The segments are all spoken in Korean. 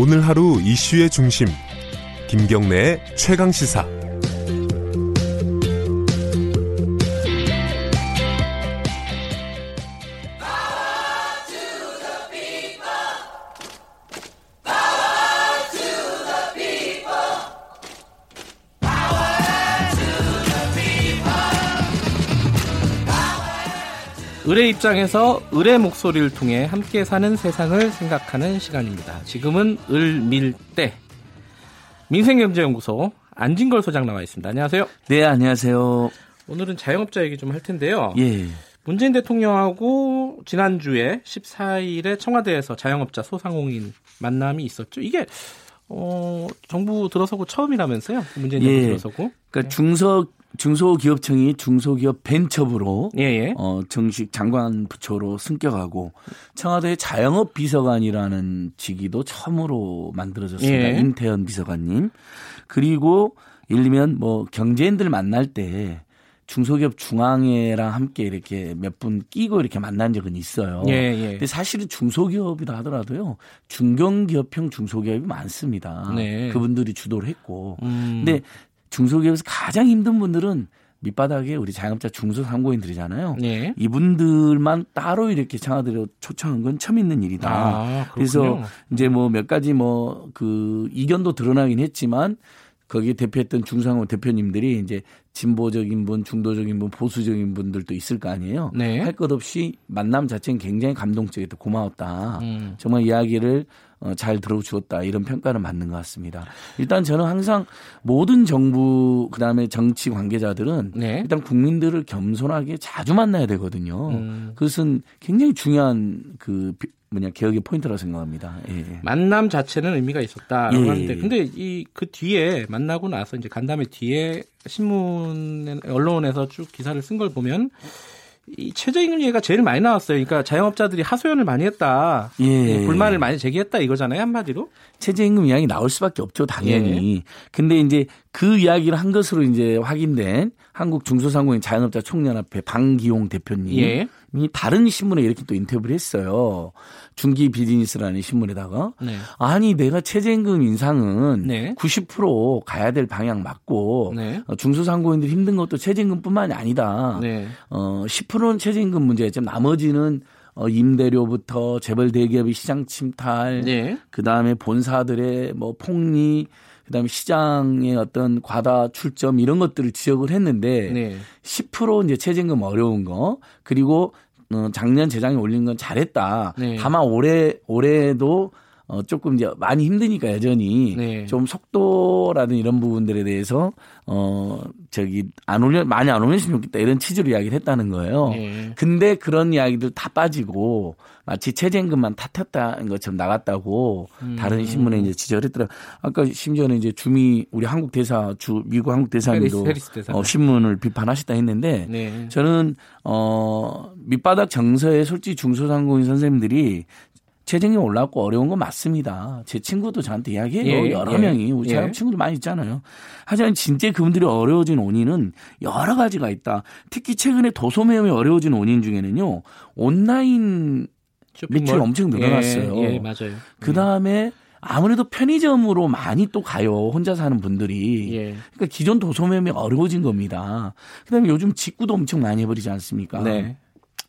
오늘 하루 이슈의 중심 김경래의 최강 시사 을의 입장에서 을의 목소리를 통해 함께 사는 세상을 생각하는 시간입니다. 지금은 을밀대 민생경제연구소 안진걸 소장 나와 있습니다. 안녕하세요. 네, 안녕하세요. 오늘은 자영업자 얘기 좀 할 텐데요. 예. 문재인 대통령하고 지난주에 14일에 청와대에서 자영업자 소상공인 만남이 있었죠. 이게 어, 정부 들어서고 처음이라면서요. 문재인 정부 예. 들어서고. 그러니까 중소 중소기업청이 중소기업 벤처부로 예, 예. 어, 정식 장관 부처로 승격하고 청와대 자영업 비서관이라는 직위도 처음으로 만들어졌습니다. 예. 임태현 비서관님. 그리고 예를 들면 뭐 경제인들 만날 때 중소기업 중앙회랑 함께 이렇게 몇 분 끼고 이렇게 만난 적은 있어요. 예, 예. 근데 사실은 중소기업이라 하더라도요. 중견기업형 중소기업이 많습니다. 네. 그분들이 주도를 했고. 음. 근데 중소기업에서 가장 힘든 분들은 밑바닥에 우리 자영업자 중소상공인들이잖아요. 예. 이분들만 따로 이렇게 청와대로 초청한 건 처음 있는 일이다. 아. 그래서 이제 뭐 몇 가지 뭐 그 이견도 드러나긴 했지만 거기에 대표했던 중상공 대표님들이 이제 진보적인 분, 중도적인 분, 보수적인 분들도 있을 거 아니에요. 네. 할것 없이 만남 자체는 굉장히 감동적이었다. 고마웠다. 음. 정말 이야기를 어, 잘 들어주었다. 이런 평가는 맞는 것 같습니다. 일단 저는 항상 모든 정부 그다음에 정치 관계자들은 네. 일단 국민들을 겸손하게 자주 만나야 되거든요. 음. 그것은 굉장히 중요한 그 비- 뭐냐 개혁의 포인트라 고 생각합니다. 예. 만남 자체는 의미가 있었다라고 예, 하는데 예. 근데 이 그 뒤에 만나고 나서 이제 간담회 뒤에 신문 언론에서 쭉 기사를 쓴 걸 보면 이 최저임금 얘기가 제일 많이 나왔어요. 그러니까 자영업자들이 하소연을 많이 했다. 예. 불만을 많이 제기했다 이거잖아요, 한마디로. 최저임금 이야기 나올 수밖에 없죠, 당연히. 예. 근데 이제 그 이야기를 한 것으로 이제 확인된 한국 중소상공인 자영업자 총연합회 방기용 대표님이 예. 다른 신문에 이렇게 또 인터뷰를 했어요. 중기 비즈니스라는 신문에다가 네. 아니 내가 최저임금 인상은 네. 90% 가야 될 방향 맞고 네. 어, 중소상공인들 힘든 것도 최저임금뿐만이 아니다. 네. 어, 10%는 최저임금 문제였지만 나머지는 어, 임대료부터 재벌 대기업의 시장 침탈, 네. 그 다음에 본사들의 뭐 폭리, 그 다음에 시장의 어떤 과다 출점 이런 것들을 지적을 했는데 네. 10% 이제 최저임금 어려운 거 그리고 어, 작년 재작에 올린 건 잘했다. 네. 다만 올해 올해도 어, 조금 이제 많이 힘드니까 여전히 네. 좀 속도라든 이런 부분들에 대해서 어 저기 안 올려 많이 안 올렸으면 좋겠다 이런 취지로 이야기를 했다는 거예요. 네. 근데 그런 이야기들 다 빠지고 마치 최저임금만 탓했다는 것처럼 나갔다고 음. 다른 신문에 이제 지적을 했더라. 아까 심지어는 이제 주미 우리 한국 대사 주 미국 한국 대사님도. 어, 신문을 비판하셨다 했는데 네. 저는 어 밑바닥 정서에 솔직히 중소상공인 선생님들이 최저임금 올랐고 어려운 건 맞습니다. 제 친구도 저한테 이야기해요. 예, 여러 예, 명이 우리 예. 자영 친구들 많이 있잖아요. 하지만 진짜 그분들이 어려워진 원인은 여러 가지가 있다. 특히 최근에 도소매업이 어려워진 원인 중에는요. 온라인 매출이. 엄청 늘어났어요. 예, 예, 맞아요. 그 다음에 아무래도 편의점으로 많이 또 가요. 혼자 사는 분들이. 예. 그러니까 기존 도소매업이 어려워진 겁니다. 그다음에 요즘 직구도 엄청 많이 해버리지 않습니까? 네.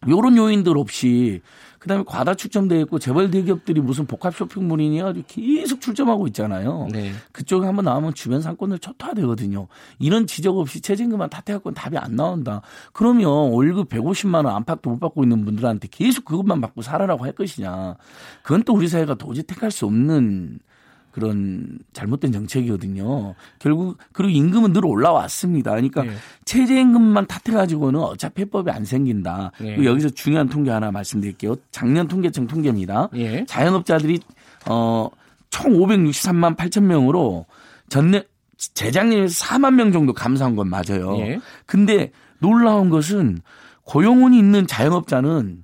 요런 요인들 없이 그다음에 과다 출점돼 있고 재벌 대기업들이 무슨 복합 쇼핑몰이니 아주 계속 출점하고 있잖아요. 네. 그쪽에 한번 나오면 주변 상권을 초토화 되거든요. 이런 지적 없이 최저임금만 탓해갖고는 답이 안 나온다. 그러면 월급 150만 원 안팎도 못 받고 있는 분들한테 계속 그것만 받고 살아라고 할 것이냐. 그건 또 우리 사회가 도저히 택할 수 없는 그런 잘못된 정책이거든요. 결국 그리고 임금은 늘 올라왔습니다. 그러니까 네. 최저임금만 탓해가지고는 어차피 해법이 안 생긴다. 네. 그리고 여기서 중요한 통계 하나 말씀드릴게요. 작년 통계청 통계입니다. 예. 자영업자들이 어 총 563만 8천 명으로 전년 재작년에서 4만 명 정도 감소한 건 맞아요. 예. 근데 놀라운 것은 고용운이 있는 자영업자는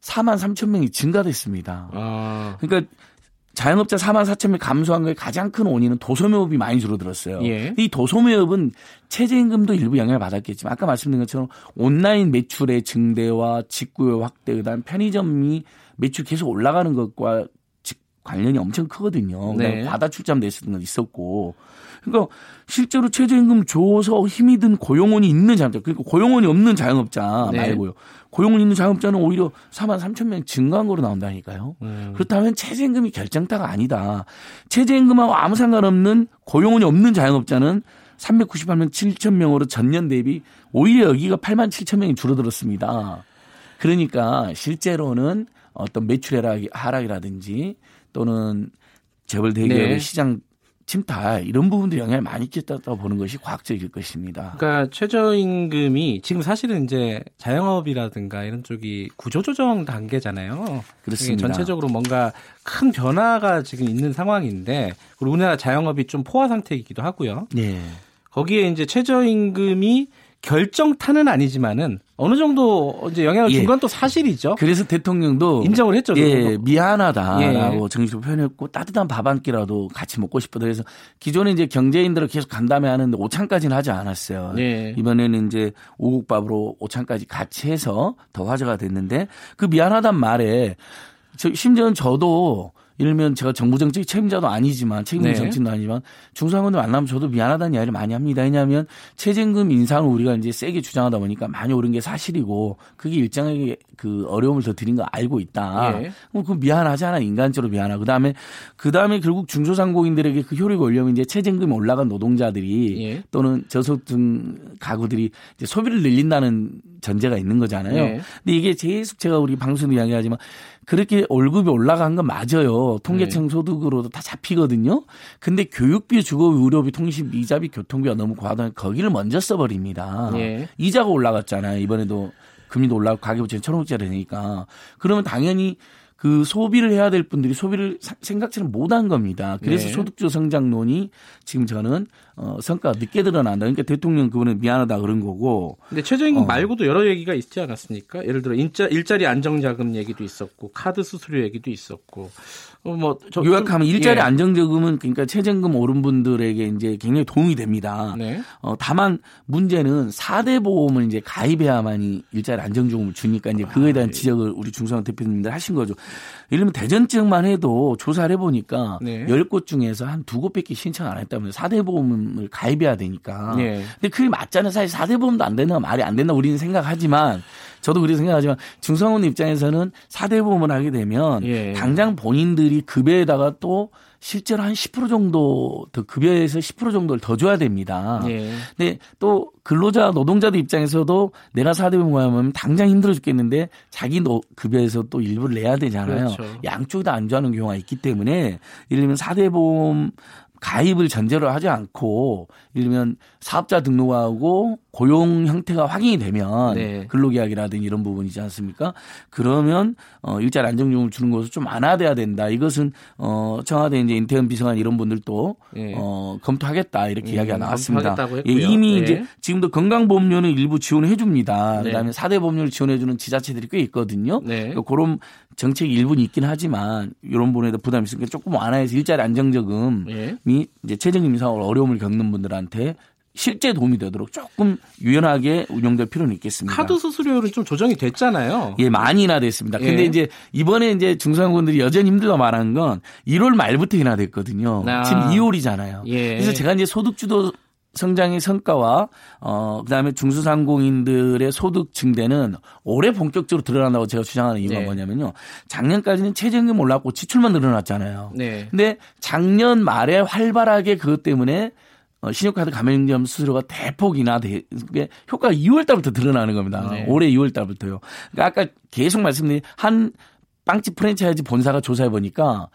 4만 3천 명이 증가됐습니다. 아. 그러니까 자영업자 4만 4천 명 감소한 거에 가장 큰 원인은 도소매업이 많이 줄어들었어요. 예. 이 도소매업은 최저임금도 일부 영향을 받았겠지만 아까 말씀드린 것처럼 온라인 매출의 증대와 직구의 확대 그다음 편의점이 매출 계속 올라가는 것과 직- 관련이 엄청 크거든요. 네. 과다 출자됐던 건 있었고. 그러니까 실제로 최저임금 줘서 힘이 든 고용원이 있는 자영업자, 그러니까 고용원이 없는 자영업자 네. 말고요. 고용원 있는 자영업자는 오히려 4만 3천 명 증가한 거로 나온다니까요. 음. 그렇다면 최저임금이 결정타가 아니다. 최저임금하고 아무 상관없는 고용원이 없는 자영업자는 398명 7천 명으로 전년 대비 오히려 여기가 8만 7천 명이 줄어들었습니다. 그러니까 실제로는 어떤 매출 하락이- 하락이라든지 또는 재벌 대기업의 네. 시장 침탈 이런 부분도 영향을 많이 끼쳤다고 보는 것이 과학적일 것입니다. 그러니까 최저임금이 지금 사실은 이제 자영업이라든가 이런 쪽이 구조조정 단계잖아요. 그렇습니다. 전체적으로 뭔가 큰 변화가 지금 있는 상황인데 그리고 우리나라 자영업이 좀 포화 상태이기도 하고요. 네. 거기에 이제 최저임금이 결정타는 아니지만은 어느 정도 이제 영향을 준 예. 건또 사실이죠. 그래서 대통령도 인정을 했죠. 예. 미안하다라고 예. 정식으로 표현했고 따뜻한 밥 한 끼라도 같이 먹고 싶다. 그래서 기존에 이제 경제인들을 계속 간담회 하는데 오찬까지는 하지 않았어요. 예. 이번에는 이제 오국밥으로 오찬까지 같이 해서 더 화제가 됐는데 그 미안하단 말에 저 심지어는 저도 예를 들면 제가 정부 정책 책임자도 아니지만 책임자 네. 정치인도 아니지만 중소상공인들 만나면 저도 미안하다는 이야기를 많이 합니다. 왜냐하면 최저임금 인상을 우리가 이제 세게 주장하다 보니까 많이 오른 게 사실이고 그게 일정하게 그 어려움을 더 드린 거 알고 있다. 예. 그럼 그 미안하잖아 인간적으로 미안하고 그다음에 그다음에 결국 중소상공인들에게 그 효력이 올려면 이제 최저임금이 올라간 노동자들이 예. 또는 저소득 가구들이 이제 소비를 늘린다는 전제가 있는 거잖아요. 예. 근데 이게 계속 제가 우리 방송도 이야기하지만 그렇게 월급이 올라간 건 맞아요. 통계청 소득으로도 다 잡히거든요. 근데 교육비, 주거, 의료비, 통신비, 이자비, 교통비가 너무 과하다 거기를 먼저 써버립니다. 예. 이자가 올라갔잖아요. 이번에도 금리도 올라가고 가계부 지금 천억짜리 되니까. 그러면 당연히 그 소비를 해야 될 분들이 소비를 사- 생각처럼 못한 겁니다. 그래서 네. 소득주 성장론이 지금 저는 어, 성과가 늦게 드러난다. 그러니까 대통령 그분은 미안하다 그런 거고. 근데 최저임금 어. 말고도 여러 얘기가 있지 않았습니까? 예를 들어 일자, 일자리 안정자금 얘기도 있었고 카드 수수료 얘기도 있었고 어, 뭐 저- 요약하면 좀- 일자리 예. 안정적금은 그러니까 최저임금 오른 분들에게 이제 굉장히 도움이 됩니다. 네. 어, 다만 문제는 4대 보험을 이제 가입해야만이 일자리 안정적금을 주니까 이제 그거에 대한 아, 예. 지적을 우리 중소형 대표님들 하신 거죠. 예를 들면 대전 지역만 해도 조사를 해보니까 네. 10곳 중에서 한두 곳밖에 신청 안 했다면 4대 보험을 가입해야 되니까. 네. 근데 그게 맞잖아요. 사실 4대 보험도 안 된다 말이 안 된다 우리는 생각하지만 저도 그렇게 생각하지만 중성원 입장에서는 4대 보험을 하게 되면 예. 당장 본인들이 급여에다가 또 실제로 한 10% 정도 더 급여에서 10% 정도를 더 줘야 됩니다. 예. 근데 또 근로자 노동자들 입장에서도 내가 4대 보험 가면 당장 힘들어 죽겠는데 자기 노, 급여에서 또 일부를 내야 되잖아요. 그렇죠. 양쪽 다 안 좋아하는 경우가 있기 때문에 예를 들면 4대 보험 가입을 전제로 하지 않고 예를 들면 사업자 등록하고 고용 형태가 확인이 되면 네. 근로계약이라든지 이런 부분이지 않습니까? 그러면 어 일자리 안정금을 주는 것을 좀 완화돼야 된다. 이것은 어 청와대 이제 인태현 비서관 이런 분들도 예. 어 검토하겠다 이렇게 음, 이야기가 나왔습니다. 예. 이미 예. 이제 지금도 건강보험료는 일부 지원해 줍니다. 네. 그다음에 4대 보험료를 지원해 주는 지자체들이 꽤 있거든요. 네. 그러니까 그런 정책이 일부는 있긴 하지만 이런 부분에도 부담이 있으니까 조금 완화해서 일자리 안정적금이 예. 이제 최저임금 인상으로 어려움을 겪는 분들한테 실제 도움이 되도록 조금 유연하게 운영될 필요는 있겠습니다. 카드 수수료는 좀 조정이 됐잖아요. 예, 많이 인하됐습니다. 근데 예. 이제 이번에 이제 중소상공인들이 여전히 힘들다 말한 건 1월 말부터 인하됐거든요. 아. 지금 2월이잖아요. 예. 그래서 제가 이제 소득주도 성장의 성과와 어 그다음에 중소상공인들의 소득 증대는 올해 본격적으로 드러난다고 제가 주장하는 이유가 네. 뭐냐면요. 작년까지는 최저임금 올랐고 지출만 늘어났잖아요. 네. 근데 작년 말에 활발하게 그것 때문에 어, 신용카드 가맹점 수수료가 대폭 인하돼 그게 효과가 2월 달부터 드러나는 겁니다. 네. 올해 2월 달부터요. 그러니까 아까 계속 말씀드린 한 빵집 프랜차이즈 본사가 조사해 보니까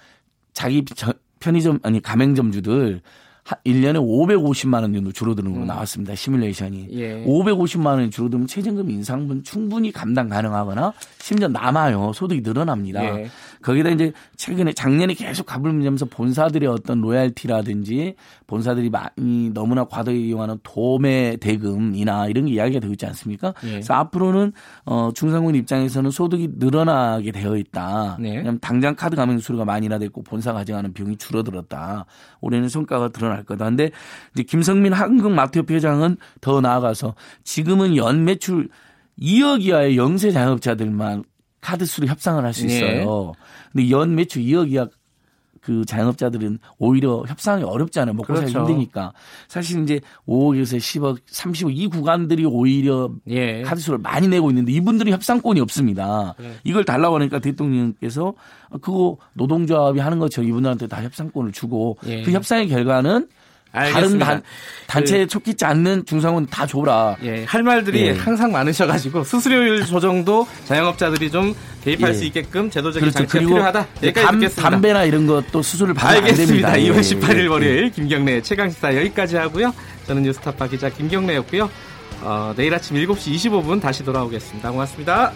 자기 저- 편의점 아니 가맹점주들 한 1년에 550만 원 정도 줄어드는 걸로 음. 나왔습니다. 시뮬레이션이. 예. 550만 원이 줄어들면 최저임금 인상분 충분히 감당 가능하거나 심지어 남아요. 소득이 늘어납니다. 예. 거기다 이제 최근에 작년에 계속 갑을 문제면서 본사들의 어떤 로얄티라든지 본사들이 많이 너무나 과도히 이용하는 도매 대금이나 이런 게 이야기가 되고 있지 않습니까? 예. 그래서 앞으로는 어 중상군 입장에서는 소득이 늘어나게 되어 있다. 네. 왜냐하면 당장 카드 가맹 수수료가 많이 인하됐고 본사 가져가는 비용이 줄어들었다. 올해는 성과가 드러날 거다. 근데 이제 김성민 한국 마트협회 회장은 더 나아가서 지금은 연 매출 2억 이하의 영세 자영업자들만 카드 수수료 협상을 할수 네. 있어요. 근데 연 매출 2억 이하 그 자영업자들은 오히려 협상이 어렵잖아요. 먹고 살기 그렇죠. 힘드니까. 사실 이제 5억에서 10억, 30억 이 구간들이 오히려 예. 카드수를 많이 내고 있는데 이분들은 협상권이 없습니다. 네. 이걸 달라고 하니까 대통령께서 그거 노동조합이 하는 것처럼 이분들한테 다 협상권을 주고 예. 그 협상의 결과는 알겠습니다. 단, 단체에 촉기지 않는 중상원 다 줘라. 예, 할 말들이 예. 항상 많으셔가지고 수수료율 조정도 자영업자들이 좀 대입할 예. 수 있게끔 제도적인 그렇죠. 장치가 필요하다. 여기까지 담, 듣겠습니다. 담배나 이런 것도 수수료를 받으면 안 알겠습니다. 됩니다. 2월 예, 18일 예, 예. 월요일 김경래 최강시사 여기까지 하고요. 저는 뉴스타파 기자 김경래였고요. 어, 내일 아침 7시 25분 다시 돌아오겠습니다. 고맙습니다.